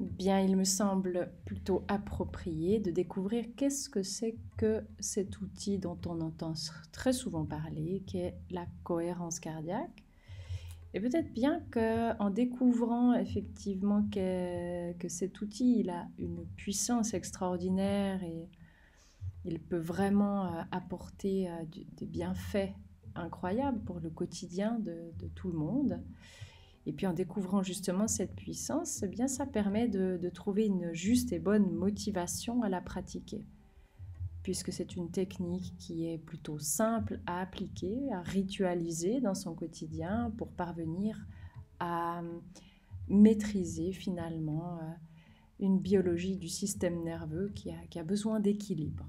bien, il me semble plutôt approprié de découvrir qu'est-ce que c'est que cet outil dont on entend très souvent parler, qui est la cohérence cardiaque. Et peut-être bien qu'en découvrant effectivement que, que, cet outil il a une puissance extraordinaire et il peut vraiment euh, apporter euh, des bienfaits incroyables pour le quotidien de tout le monde, et puis en découvrant justement cette puissance, eh bien ça permet de, trouver une juste et bonne motivation à la pratiquer. Puisque c'est une technique qui est plutôt simple à appliquer, à ritualiser dans son quotidien pour parvenir à maîtriser finalement euh, une biologie du système nerveux qui a, qui a besoin d'équilibre.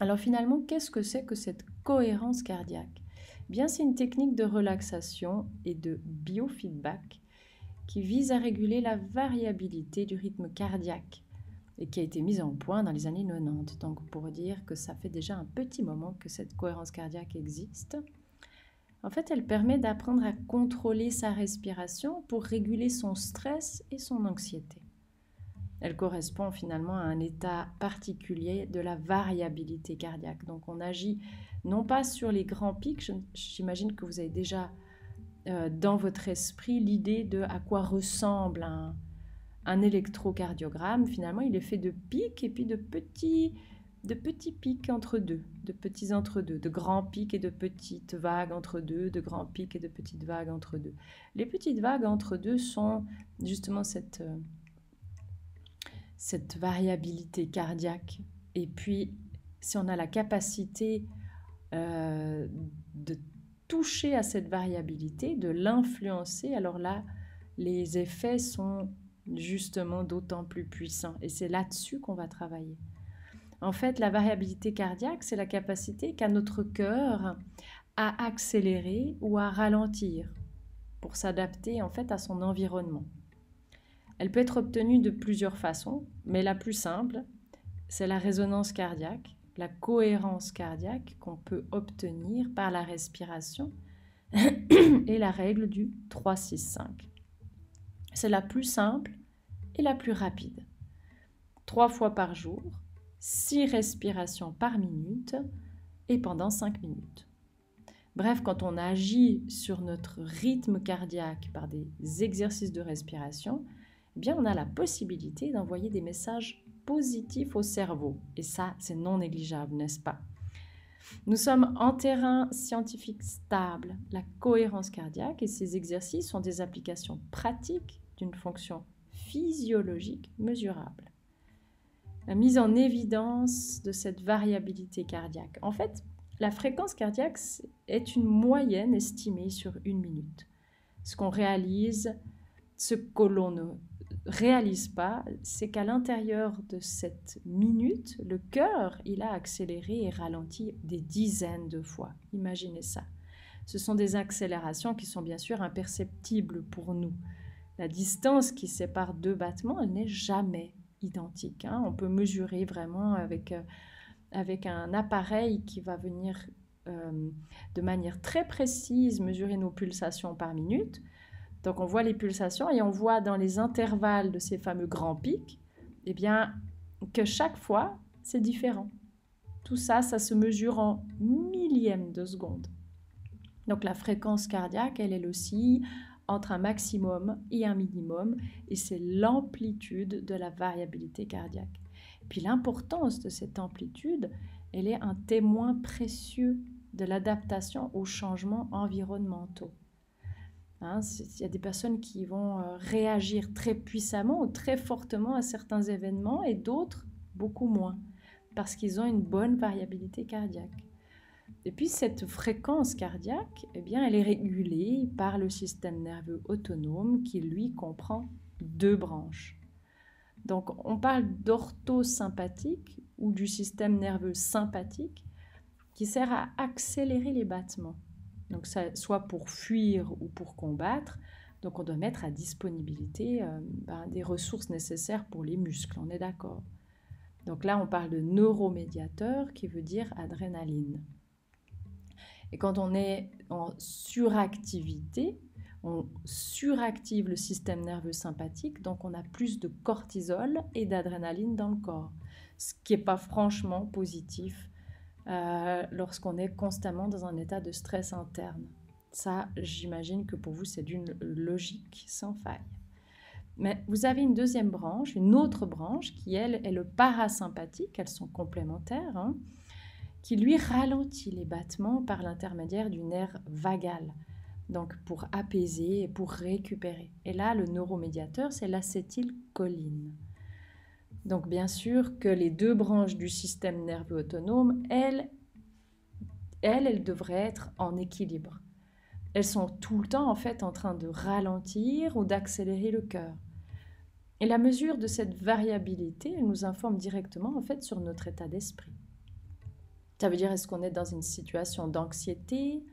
Alors finalement, qu'est-ce que c'est que cette cohérence cardiaque? Bien, c'est une technique de relaxation et de biofeedback qui vise à réguler la variabilité du rythme cardiaque et qui a été mise en point dans les années 90. Donc pour dire que ça fait déjà un petit moment que cette cohérence cardiaque existe. En fait, elle permet d'apprendre à contrôler sa respiration pour réguler son stress et son anxiété. Elle correspond finalement à un état particulier de la variabilité cardiaque. Donc on agit non pas sur les grands pics, j'imagine que vous avez déjà euh, dans votre esprit l'idée de à quoi ressemble un, électrocardiogramme. Finalement, il est fait de pics et puis de petits, de petits pics entre deux, de petits entre deux, de grands pics et de petites vagues entre deux, de grands pics et de petites vagues entre deux. Les petites vagues entre deux sont justement cette, euh, cette variabilité cardiaque. Et puis, si on a la capacité euh, de toucher à cette variabilité, de l'influencer, alors là, les effets sont justement d'autant plus puissants. Et c'est là-dessus qu'on va travailler. En fait, la variabilité cardiaque, c'est la capacité qu'a notre cœur à accélérer ou à ralentir pour s'adapter en fait à son environnement. Elle peut être obtenue de plusieurs façons, mais la plus simple, c'est la résonance cardiaque la cohérence cardiaque qu'on peut obtenir par la respiration et la règle du 3-6-5. C'est la plus simple et la plus rapide. Trois fois par jour, six respirations par minute et pendant cinq minutes. Bref, quand on agit sur notre rythme cardiaque par des exercices de respiration, eh bien on a la possibilité d'envoyer des messages positif au cerveau. Et ça, c'est non négligeable, n'est-ce pas? Nous sommes en terrain scientifique stable. La cohérence cardiaque et ces exercices sont des applications pratiques d'une fonction physiologique mesurable. La mise en évidence de cette variabilité cardiaque. En fait, la fréquence cardiaque est une moyenne estimée sur une minute. Ce qu'on réalise, ce que l'on réalise pas, c'est qu'à l'intérieur de cette minute, le cœur, il a accéléré et ralenti des dizaines de fois. Imaginez ça. Ce sont des accélérations qui sont bien sûr imperceptibles pour nous. La distance qui sépare deux battements, elle n'est jamais identique. Hein. On peut mesurer vraiment avec, euh, avec un appareil qui va venir euh, de manière très précise mesurer nos pulsations par minute. Donc on voit les pulsations et on voit dans les intervalles de ces fameux grands pics, eh bien, que chaque fois, c'est différent. Tout ça, ça se mesure en millièmes de seconde. Donc la fréquence cardiaque, elle, est aussi entre un maximum et un minimum, et c'est l'amplitude de la variabilité cardiaque. puis l'importance de cette amplitude, elle est un témoin précieux de l'adaptation aux changements environnementaux. Hein, il y a des personnes qui vont euh, réagir très puissamment ou très fortement à certains événements et d'autres beaucoup moins parce qu'ils ont une bonne variabilité cardiaque. Et puis cette fréquence cardiaque, eh bien, elle est régulée par le système nerveux autonome qui lui comprend deux branches. Donc on parle d'orthosympathique ou du système nerveux sympathique qui sert à accélérer les battements donc soit pour fuir ou pour combattre. Donc on doit mettre à disponibilité euh, ben, des ressources nécessaires pour les muscles, on est d'accord. Donc là, on parle de neuromédiateur qui veut dire adrénaline. Et quand on est en suractivité, on suractive le système nerveux sympathique, donc on a plus de cortisol et d'adrénaline dans le corps, ce qui n'est pas franchement positif euh, lorsqu'on est constamment dans un état de stress interne. Ça, j'imagine que pour vous, c'est d'une logique sans faille. Mais vous avez une deuxième branche, une autre branche qui, elle, est le parasympathique, elles sont complémentaires, hein, qui lui ralentit les battements par l'intermédiaire du nerf vagal, donc pour apaiser et pour récupérer. Et là, le neuromédiateur, c'est l'acétylcholine. Donc bien sûr que les deux branches du système nerveux autonome, elles, elles, elles devraient être en équilibre. Elles sont tout le temps en fait en train de ralentir ou d'accélérer le cœur. Et la mesure de cette variabilité, elle nous informe directement en fait sur notre état d'esprit. Ça veut dire est-ce qu'on est dans une situation d'anxiété,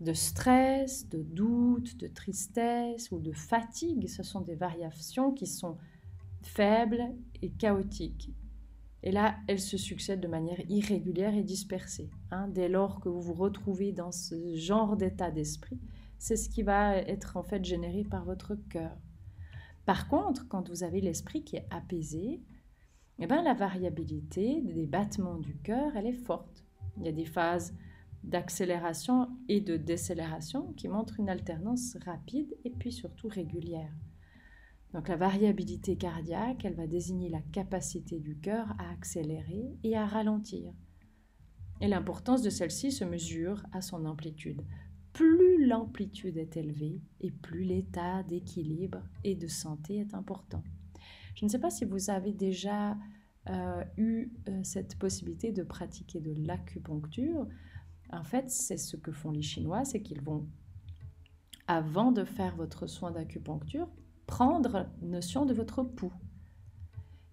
de stress, de doute, de tristesse ou de fatigue? Ce sont des variations qui sont faibles et chaotiques. Et là, elles se succèdent de manière irrégulière et dispersée. Hein. Dès lors que vous vous retrouvez dans ce genre d'état d'esprit, c'est ce qui va être en fait généré par votre cœur. Par contre, quand vous avez l'esprit qui est apaisé, eh ben, la variabilité des battements du cœur, elle est forte. Il y a des phases d'accélération et de décélération qui montrent une alternance rapide et puis surtout régulière. Donc la variabilité cardiaque, elle va désigner la capacité du cœur à accélérer et à ralentir. Et l'importance de celle-ci se mesure à son amplitude plus l'amplitude est élevée et plus l'état d'équilibre et de santé est important. Je ne sais pas si vous avez déjà euh, eu euh, cette possibilité de pratiquer de l'acupuncture. En fait, c'est ce que font les Chinois, c'est qu'ils vont, avant de faire votre soin d'acupuncture, prendre notion de votre pouls.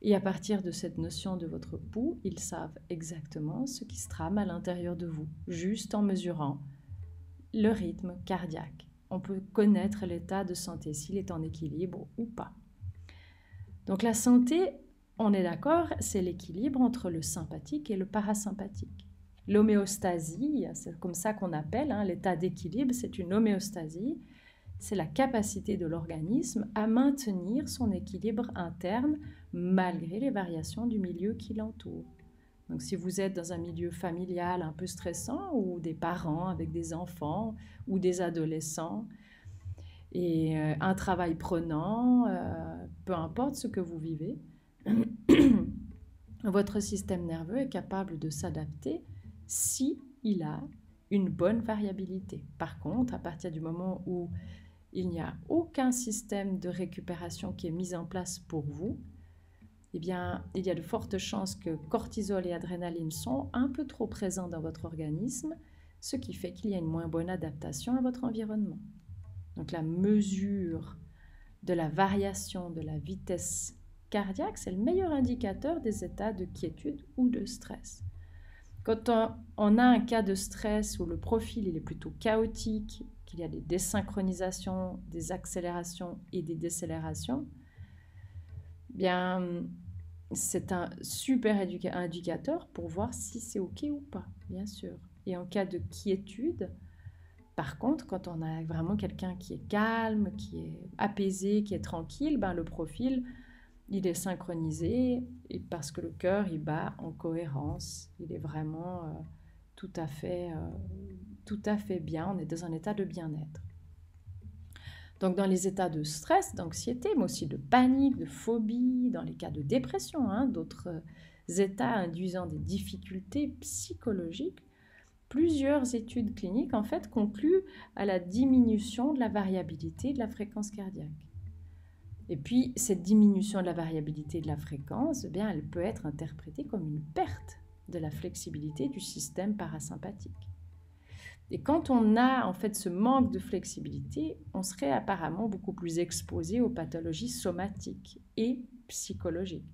Et à partir de cette notion de votre pouls, ils savent exactement ce qui se trame à l'intérieur de vous, juste en mesurant le rythme cardiaque. On peut connaître l'état de santé, s'il est en équilibre ou pas. Donc la santé, on est d'accord, c'est l'équilibre entre le sympathique et le parasympathique. L'homéostasie, c'est comme ça qu'on appelle hein, l'état d'équilibre, c'est une homéostasie, c'est la capacité de l'organisme à maintenir son équilibre interne malgré les variations du milieu qui l'entoure. Donc si vous êtes dans un milieu familial un peu stressant ou des parents avec des enfants ou des adolescents et euh, un travail prenant, euh, peu importe ce que vous vivez, votre système nerveux est capable de s'adapter si il a une bonne variabilité. Par contre, à partir du moment où il n'y a aucun système de récupération qui est mis en place pour vous, eh bien, il y a de fortes chances que cortisol et adrénaline sont un peu trop présents dans votre organisme, ce qui fait qu'il y a une moins bonne adaptation à votre environnement. Donc la mesure de la variation de la vitesse cardiaque, c'est le meilleur indicateur des états de quiétude ou de stress. Quand on, a un cas de stress où le profil il est plutôt chaotique, qu'il y a des désynchronisations, des accélérations et des décélérations, bien c'est un super indicateur pour voir si c'est OK ou pas, bien sûr. Et en cas de quiétude, par contre, quand on a vraiment quelqu'un qui est calme, qui est apaisé, qui est tranquille, ben le profil, il est synchronisé parce que le cœur, il bat en cohérence. Il est vraiment euh, tout, à fait, euh, tout à fait bien. On est dans un état de bien-être. Donc dans les états de stress, d'anxiété, mais aussi de panique, de phobie, dans les cas de dépression, hein, d'autres euh, états induisant des difficultés psychologiques, plusieurs études cliniques en fait concluent à la diminution de la variabilité de la fréquence cardiaque. Et puis cette diminution de la variabilité de la fréquence, eh bien, elle peut être interprétée comme une perte de la flexibilité du système parasympathique. Et quand on a en fait ce manque de flexibilité, on serait apparemment beaucoup plus exposé aux pathologies somatiques et psychologiques.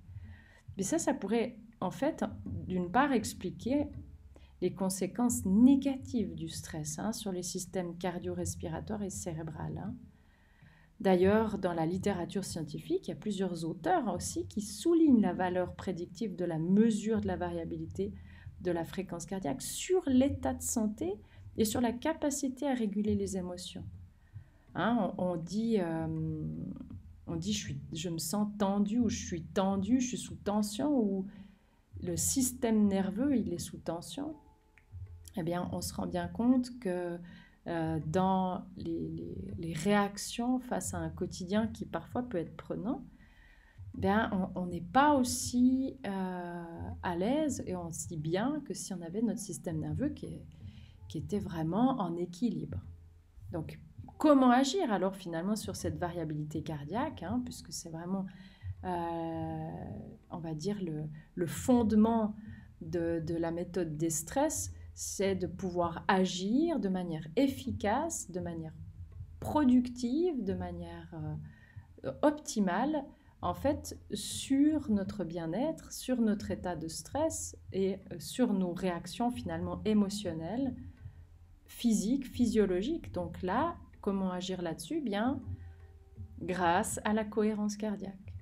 Mais ça, ça pourrait en fait, d'une part, expliquer les conséquences négatives du stress hein, sur les systèmes cardio-respiratoires et cérébrales. Hein. D'ailleurs, dans la littérature scientifique, il y a plusieurs auteurs aussi qui soulignent la valeur prédictive de la mesure de la variabilité de la fréquence cardiaque sur l'état de santé et sur la capacité à réguler les émotions. Hein, on, dit, euh, on dit je, suis, je me sens tendu ou je suis tendu, je suis sous tension ou le système nerveux il est sous tension. Eh bien, on se rend bien compte que euh, dans les, réactions face à un quotidien qui parfois peut être prenant, bien, on n'est pas aussi euh, à l'aise et on se dit bien que si on avait notre système nerveux qui, qui était vraiment en équilibre. Donc, comment agir alors finalement sur cette variabilité cardiaque, hein, puisque c'est vraiment, euh, on va dire, le, fondement de, la méthode des stress, c'est de pouvoir agir de manière efficace, de manière productive, de manière euh, optimale, en fait, sur notre bien-être, sur notre état de stress et euh, sur nos réactions finalement émotionnelles, physiques, physiologiques. Donc là, Comment agir là-dessus? Bien, grâce à la cohérence cardiaque.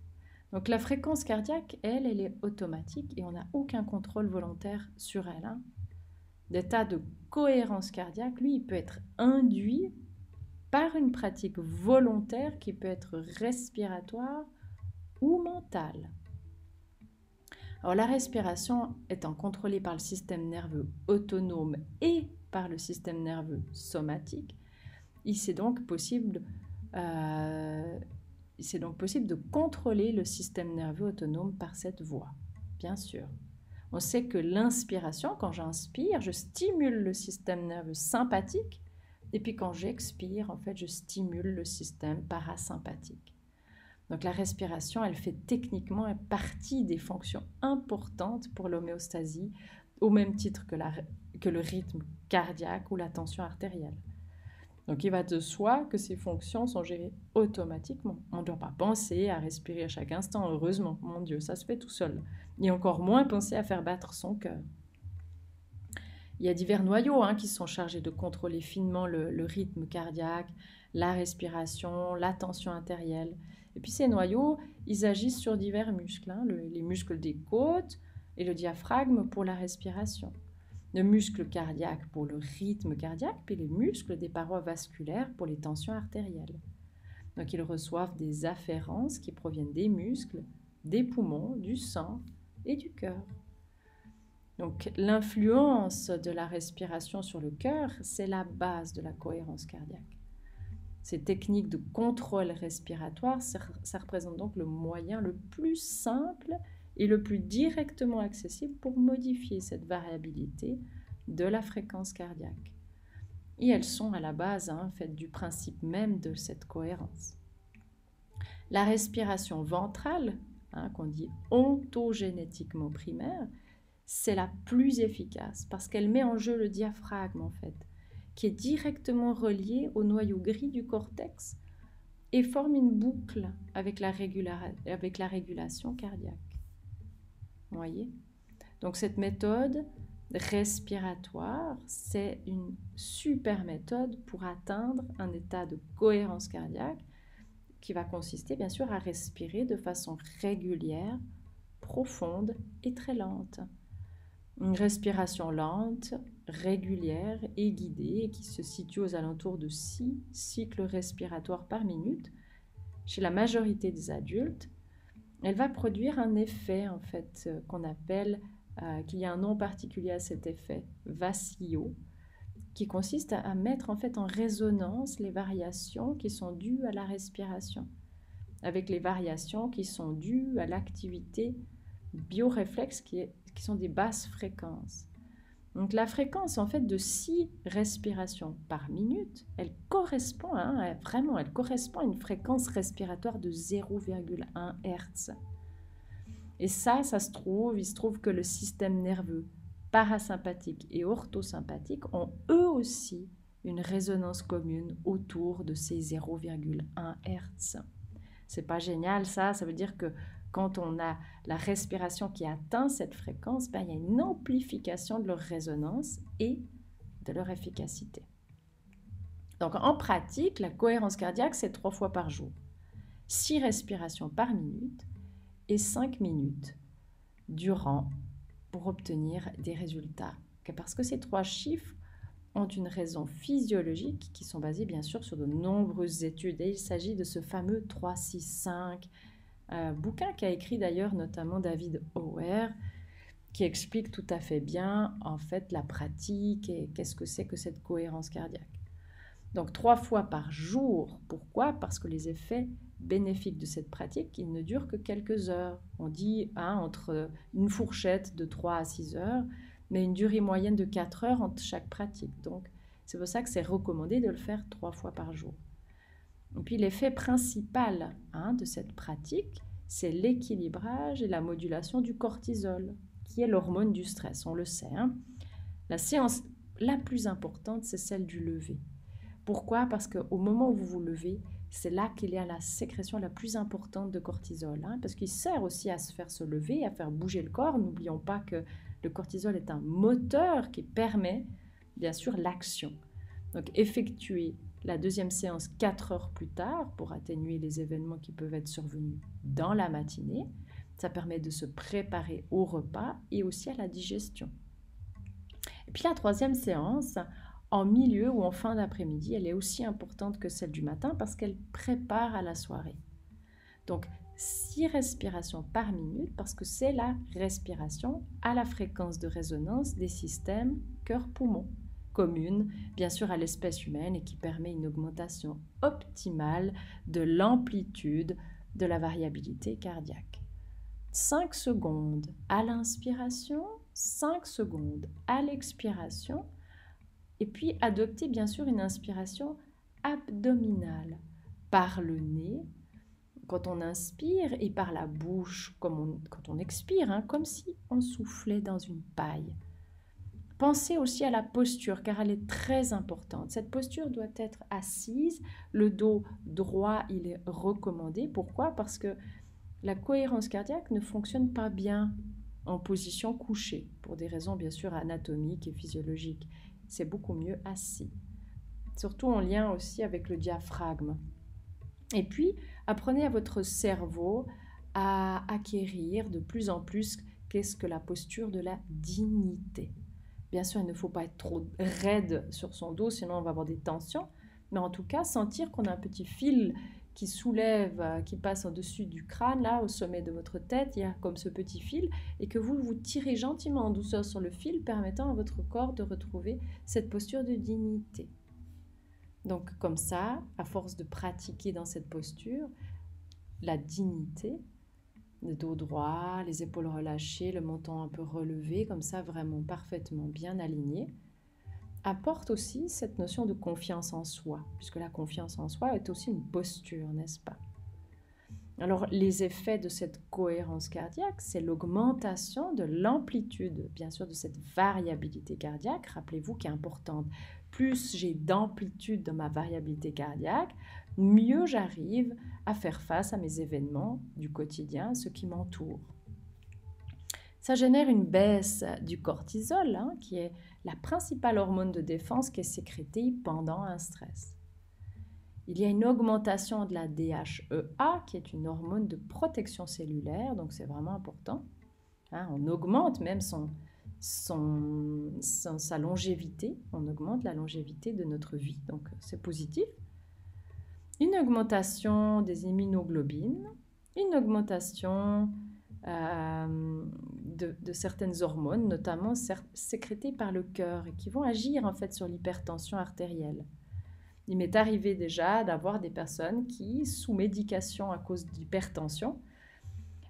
Donc la fréquence cardiaque, elle, elle est automatique et on n'a aucun contrôle volontaire sur elle. Hein. L'état de cohérence cardiaque, lui, il peut être induit par une pratique volontaire qui peut être respiratoire ou mentale. Alors la respiration étant contrôlée par le système nerveux autonome et par le système nerveux somatique, c'est donc possible euh, donc possible de contrôler le système nerveux autonome par cette voie, bien sûr. On sait que l'inspiration, quand j'inspire, je stimule le système nerveux sympathique, et puis quand j'expire, en fait, je stimule le système parasympathique. Donc la respiration, elle fait techniquement partie des fonctions importantes pour l'homéostasie, au même titre que, la, que le rythme cardiaque ou la tension artérielle. Donc il va de soi que ces fonctions sont gérées automatiquement. On ne doit pas penser à respirer à chaque instant, heureusement, mon Dieu, ça se fait tout seul. Et encore moins penser à faire battre son cœur. Il y a divers noyaux hein, qui sont chargés de contrôler finement le, rythme cardiaque, la respiration, la tension artérielle. Et puis ces noyaux, ils agissent sur divers muscles, hein, les muscles des côtes et le diaphragme pour la respiration le muscle cardiaque pour le rythme cardiaque, puis les muscles des parois vasculaires pour les tensions artérielles. Donc ils reçoivent des afférences qui proviennent des muscles, des poumons, du sang et du cœur. Donc l'influence de la respiration sur le cœur, c'est la base de la cohérence cardiaque. Ces techniques de contrôle respiratoire, ça représente donc le moyen le plus simple et le plus directement accessible pour modifier cette variabilité de la fréquence cardiaque. Et elles sont à la base hein, fait, du principe même de cette cohérence. La respiration ventrale, hein, qu'on dit ontogénétiquement primaire, c'est la plus efficace parce qu'elle met en jeu le diaphragme en fait, qui est directement relié au noyau gris du cortex et forme une boucle avec la régulation cardiaque voyez? Donc cette méthode respiratoire, c'est une super méthode pour atteindre un état de cohérence cardiaque qui va consister bien sûr à respirer de façon régulière, profonde et très lente. Une respiration lente, régulière et guidée qui se situe aux alentours de 6 cycles respiratoires par minute chez la majorité des adultes elle va produire un effet en fait euh, qu'on appelle, euh, qu'il y a un nom particulier à cet effet, vacillo, qui consiste à, mettre en fait en résonance les variations qui sont dues à la respiration, avec les variations qui sont dues à l'activité bioréflexe qui, qui sont des basses fréquences. Donc la fréquence en fait de 6 respirations par minute, elle correspond hein, vraiment, elle correspond à une fréquence respiratoire de 0,1 Hz. Et ça, ça se trouve, il se trouve que le système nerveux parasympathique et orthosympathique ont eux aussi une résonance commune autour de ces 0,1 Hz. C'est pas génial ça, ça veut dire que quand on a la respiration qui atteint cette fréquence, ben, il y a une amplification de leur résonance et de leur efficacité. Donc en pratique, la cohérence cardiaque, c'est trois fois par jour. Six respirations par minute et cinq minutes durant pour obtenir des résultats. Parce que ces trois chiffres ont une raison physiologique qui sont basées bien sûr sur de nombreuses études. Et il s'agit de ce fameux 365 euh, bouquin qu'a écrit d'ailleurs notamment David Auer, qui explique tout à fait bien en fait la pratique et qu'est-ce que c'est que cette cohérence cardiaque. Donc trois fois par jour. Pourquoi? Parce que les effets bénéfiques de cette pratique, ils ne durent que quelques heures. On dit hein, entre une fourchette de 3 à 6 heures, mais une durée moyenne de 4 heures entre chaque pratique. Donc c'est pour ça que c'est recommandé de le faire trois fois par jour. Puis l'effet principal hein, de cette pratique, c'est l'équilibrage et la modulation du cortisol, qui est l'hormone du stress, on le sait. Hein. La séance la plus importante, c'est celle du lever. Pourquoi? Parce qu'au moment où vous vous levez, c'est là qu'il y a la sécrétion la plus importante de cortisol, hein, parce qu'il sert aussi à se faire se lever, à faire bouger le corps. N'oublions pas que le cortisol est un moteur qui permet, bien sûr, l'action. Donc, effectuer la deuxième séance 4 heures plus tard pour atténuer les événements qui peuvent être survenus dans la matinée, ça permet de se préparer au repas et aussi à la digestion. Et puis la troisième séance, en milieu ou en fin d'après-midi, elle est aussi importante que celle du matin parce qu'elle prépare à la soirée. Donc, six respirations par minute parce que c'est la respiration à la fréquence de résonance des systèmes cœur-poumon, commune bien sûr à l'espèce humaine et qui permet une augmentation optimale de l'amplitude de la variabilité cardiaque. 5 secondes à l'inspiration, 5 secondes à l'expiration et puis adopter bien sûr une inspiration abdominale par le nez quand on inspire et par la bouche quand on expire, hein, comme si on soufflait dans une paille. Pensez aussi à la posture car elle est très importante. Cette posture doit être assise, le dos droit, il est recommandé. Pourquoi? Parce que la cohérence cardiaque ne fonctionne pas bien en position couchée, pour des raisons bien sûr anatomiques et physiologiques c'est beaucoup mieux assis. Surtout en lien aussi avec le diaphragme. Et puis, apprenez à votre cerveau à acquérir de plus en plus qu'est-ce que la posture de la dignité. Bien sûr, il ne faut pas être trop raide sur son dos, sinon on va avoir des tensions. Mais en tout cas, sentir qu'on a un petit fil qui soulève, euh, qui passe au-dessus du crâne, là, au sommet de votre tête, il y a comme ce petit fil, et que vous vous tirez gentiment en douceur sur le fil, permettant à votre corps de retrouver cette posture de dignité. Donc comme ça, à force de pratiquer dans cette posture, la dignité, le dos droit, les épaules relâchées, le menton un peu relevé, comme ça vraiment parfaitement bien aligné, apporte aussi cette notion de confiance en soi, puisque la confiance en soi est aussi une posture, n'est-ce pas? Alors, les effets de cette cohérence cardiaque, c'est l'augmentation de l'amplitude, bien sûr, de cette variabilité cardiaque. Rappelez-vous qui est importante. Plus j'ai d'amplitude dans ma variabilité cardiaque, mieux j'arrive à faire face à mes événements du quotidien, ce qui m'entoure. Ça génère une baisse du cortisol, hein, qui est la principale hormone de défense qui est sécrétée pendant un stress. Il y a une augmentation de la DHEA, qui est une hormone de protection cellulaire, donc c'est vraiment important. Hein. on augmente même sa longévité, on augmente la longévité de notre vie, donc c'est positif. Une augmentation des immunoglobines, une augmentation euh, de, certaines hormones, notamment sécrétées par le cœur qui vont agir en fait sur l'hypertension artérielle. Il m'est arrivé déjà d'avoir des personnes qui, sous médication à cause d'hypertension,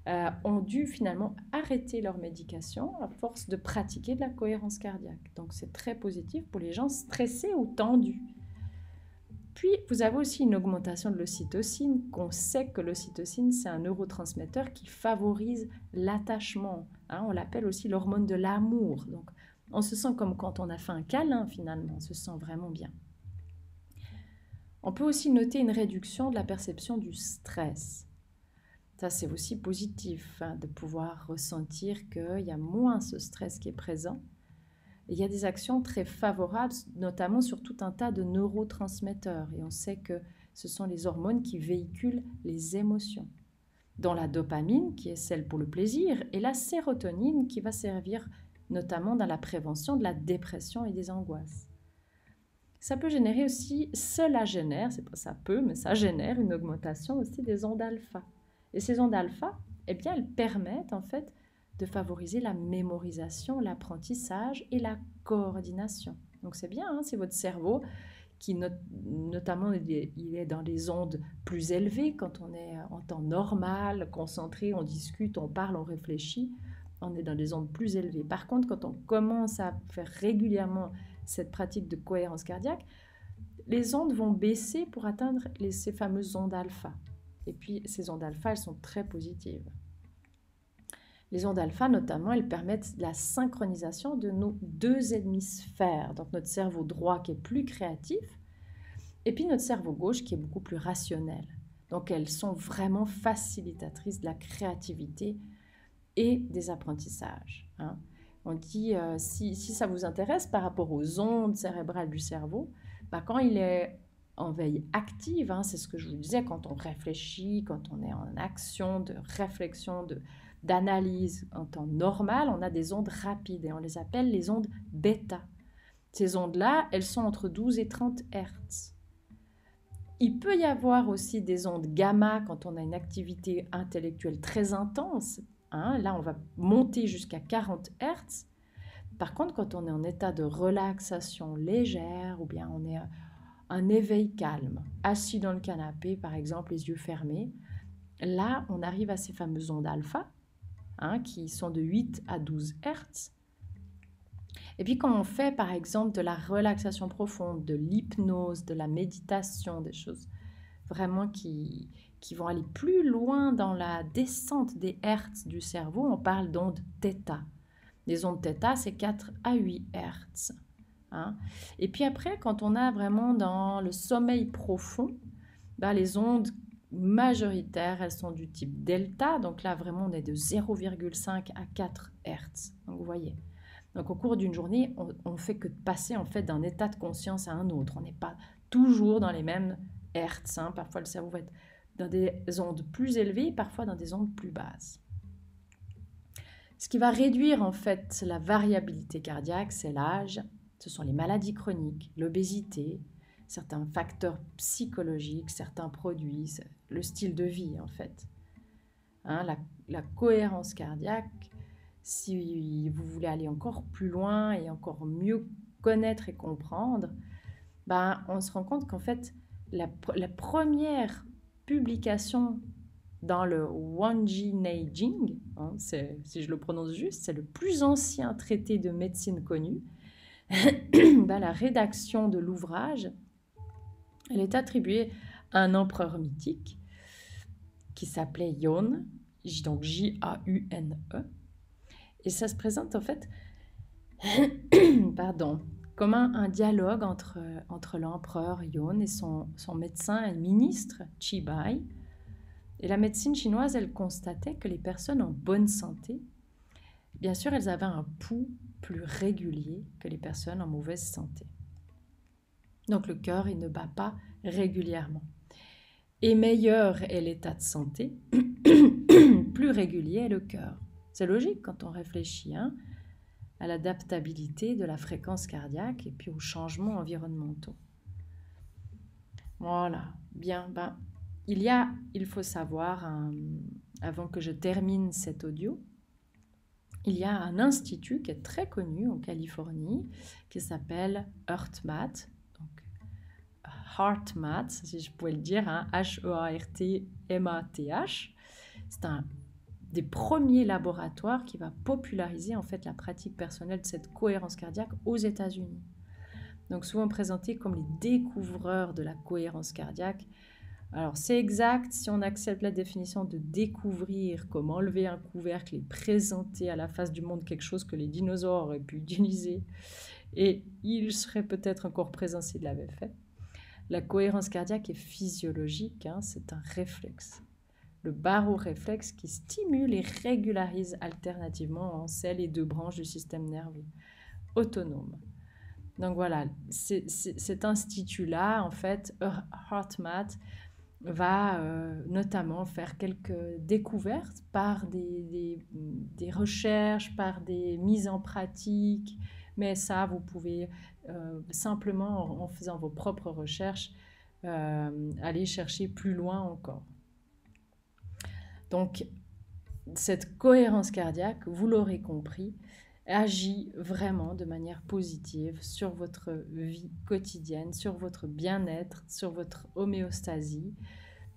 euh, ont dû finalement arrêter leur médication à force de pratiquer de la cohérence cardiaque. Donc c'est très positif pour les gens stressés ou tendus. Puis, vous avez aussi une augmentation de l'ocytocine, qu'on sait que l'ocytocine, c'est un neurotransmetteur qui favorise l'attachement. Hein. on l'appelle aussi l'hormone de l'amour. Donc, on se sent comme quand on a fait un câlin, finalement, on se sent vraiment bien. On peut aussi noter une réduction de la perception du stress. Ça, c'est aussi positif hein, de pouvoir ressentir qu'il y a moins ce stress qui est présent il y a des actions très favorables, notamment sur tout un tas de neurotransmetteurs. Et on sait que ce sont les hormones qui véhiculent les émotions, dont la dopamine, qui est celle pour le plaisir, et la sérotonine, qui va servir notamment dans la prévention de la dépression et des angoisses. Ça peut générer aussi, cela génère, c'est pas ça peut, mais ça génère une augmentation aussi des ondes alpha. Et ces ondes alpha, eh bien, elles permettent en fait de favoriser la mémorisation, l'apprentissage et la coordination. Donc c'est bien, hein, c'est votre cerveau qui notamment il est, dans les ondes plus élevées quand on est en temps normal, concentré, on discute, on parle, on réfléchit, on est dans des ondes plus élevées. Par contre, quand on commence à faire régulièrement cette pratique de cohérence cardiaque, les ondes vont baisser pour atteindre ces fameuses ondes alpha. Et puis ces ondes alpha, elles sont très positives. Les ondes alpha, notamment, elles permettent la synchronisation de nos deux hémisphères. Donc notre cerveau droit qui est plus créatif et puis notre cerveau gauche qui est beaucoup plus rationnel. Donc elles sont vraiment facilitatrices de la créativité et des apprentissages. Hein. On dit, euh, si, ça vous intéresse par rapport aux ondes cérébrales du cerveau, bah, quand il est en veille active, hein, c'est ce que je vous disais, quand on réfléchit, quand on est en action de réflexion, de, d'analyse en temps normal, on a des ondes rapides et on les appelle les ondes bêta. Ces ondes-là, elles sont entre 12 et 30 Hertz. Il peut y avoir aussi des ondes gamma quand on a une activité intellectuelle très intense, Hein, là, on va monter jusqu'à 40 Hz. Par contre, quand on est en état de relaxation légère ou bien on est un éveil calme, assis dans le canapé, par exemple, les yeux fermés, là, on arrive à ces fameuses ondes alpha, hein, qui sont de 8 à 12 Hz. Et puis quand on fait, par exemple, de la relaxation profonde, de l'hypnose, de la méditation, des choses vraiment qui, qui vont aller plus loin dans la descente des hertz du cerveau, on parle d'ondes θ. Les ondes θ, c'est 4 à 8 hertz. Hein. Et puis après, quand on a vraiment dans le sommeil profond, bah, les ondes majoritaires, elles sont du type delta. Donc là, vraiment, on est de 0,5 à 4 hertz. Donc vous voyez. Donc au cours d'une journée, on ne fait que passer en fait d'un état de conscience à un autre. On n'est pas toujours dans les mêmes hertz. Hein. Parfois, le cerveau va être dans des ondes plus élevées, parfois dans des ondes plus basses. Ce qui va réduire en fait la variabilité cardiaque, c'est l'âge, ce sont les maladies chroniques, l'obésité, certains facteurs psychologiques, certains produits, le style de vie en fait. Hein, la, cohérence cardiaque, si vous voulez aller encore plus loin et encore mieux connaître et comprendre, ben, on se rend compte qu'en fait, la, première publication dans le Wanji Neijing, hein, si je le prononce juste, c'est le plus ancien traité de médecine connu. Ben, la rédaction de l'ouvrage, elle est attribuée à un empereur mythique qui s'appelait Yon, donc J-A-U-N-E. Et ça se présente en fait, pardon, comme un, dialogue entre, entre l'empereur Yon et son, son médecin et ministre Chi Bai. Et la médecine chinoise, elle constatait que les personnes en bonne santé, bien sûr, elles avaient un pouls plus régulier que les personnes en mauvaise santé. Donc le cœur, il ne bat pas régulièrement. Et meilleur est l'état de santé, plus régulier est le cœur. C'est logique quand on réfléchit. Hein à l'adaptabilité de la fréquence cardiaque et puis aux changements environnementaux. Voilà, bien, ben, il y a, il faut savoir, avant que je termine cet audio, il y a un institut qui est très connu en Californie qui s'appelle HeartMath, donc HeartMath, si je pouvais le dire, H-E-A-R-T-M-A-T-H. C'est un des premiers laboratoires qui va populariser en fait la pratique personnelle de cette cohérence cardiaque aux États-Unis. Donc souvent présentés comme les découvreurs de la cohérence cardiaque. Alors c'est exact si on accepte la définition de découvrir, comme enlever un couvercle et présenter à la face du monde quelque chose que les dinosaures auraient pu utiliser, et ils seraient peut-être encore présents s'ils l'avaient fait. La cohérence cardiaque est physiologique, hein, c'est un réflexe le baroréflexe qui stimule et régularise alternativement en ces et deux branches du système nerveux autonome. Donc voilà, cet institut-là, en fait, HeartMath, va euh, notamment faire quelques découvertes par des, des, recherches, par des mises en pratique, mais ça, vous pouvez simplement en, faisant vos propres recherches, euh, aller chercher plus loin encore. Donc, cette cohérence cardiaque, vous l'aurez compris, agit vraiment de manière positive sur votre vie quotidienne, sur votre bien-être, sur votre homéostasie,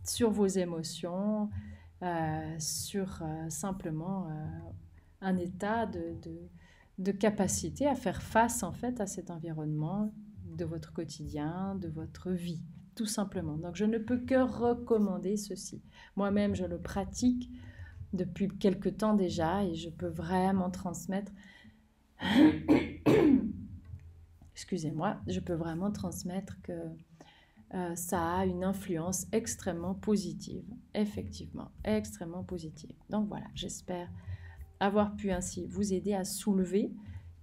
sur vos émotions, euh, sur simplement un état de, de capacité à faire face en fait à cet environnement de votre quotidien, de votre vie, tout simplement. Donc je ne peux que recommander ceci. Moi-même, je le pratique depuis quelque temps déjà et je peux vraiment transmettre excusez-moi, je peux vraiment transmettre que euh, ça a une influence extrêmement positive, effectivement, extrêmement positive. Donc voilà, j'espère avoir pu ainsi vous aider à soulever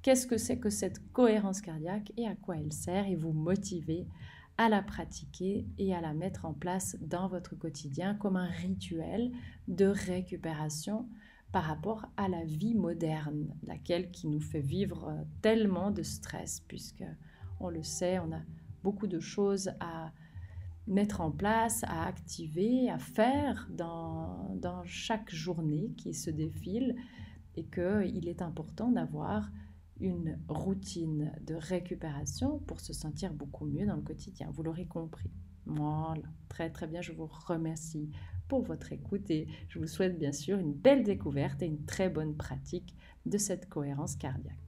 qu'est-ce que c'est que cette cohérence cardiaque et à quoi elle sert et vous motiver à la pratiquer et à la mettre en place dans votre quotidien comme un rituel de récupération par rapport à la vie moderne, laquelle qui nous fait vivre tellement de stress, puisque on le sait, on a beaucoup de choses à mettre en place, à activer, à faire dans, dans chaque journée qui se défile et qu'il est important d'avoir une routine de récupération pour se sentir beaucoup mieux dans le quotidien. Vous l'aurez compris. Voilà, très très bien, je vous remercie pour votre écoute et je vous souhaite bien sûr une belle découverte et une très bonne pratique de cette cohérence cardiaque.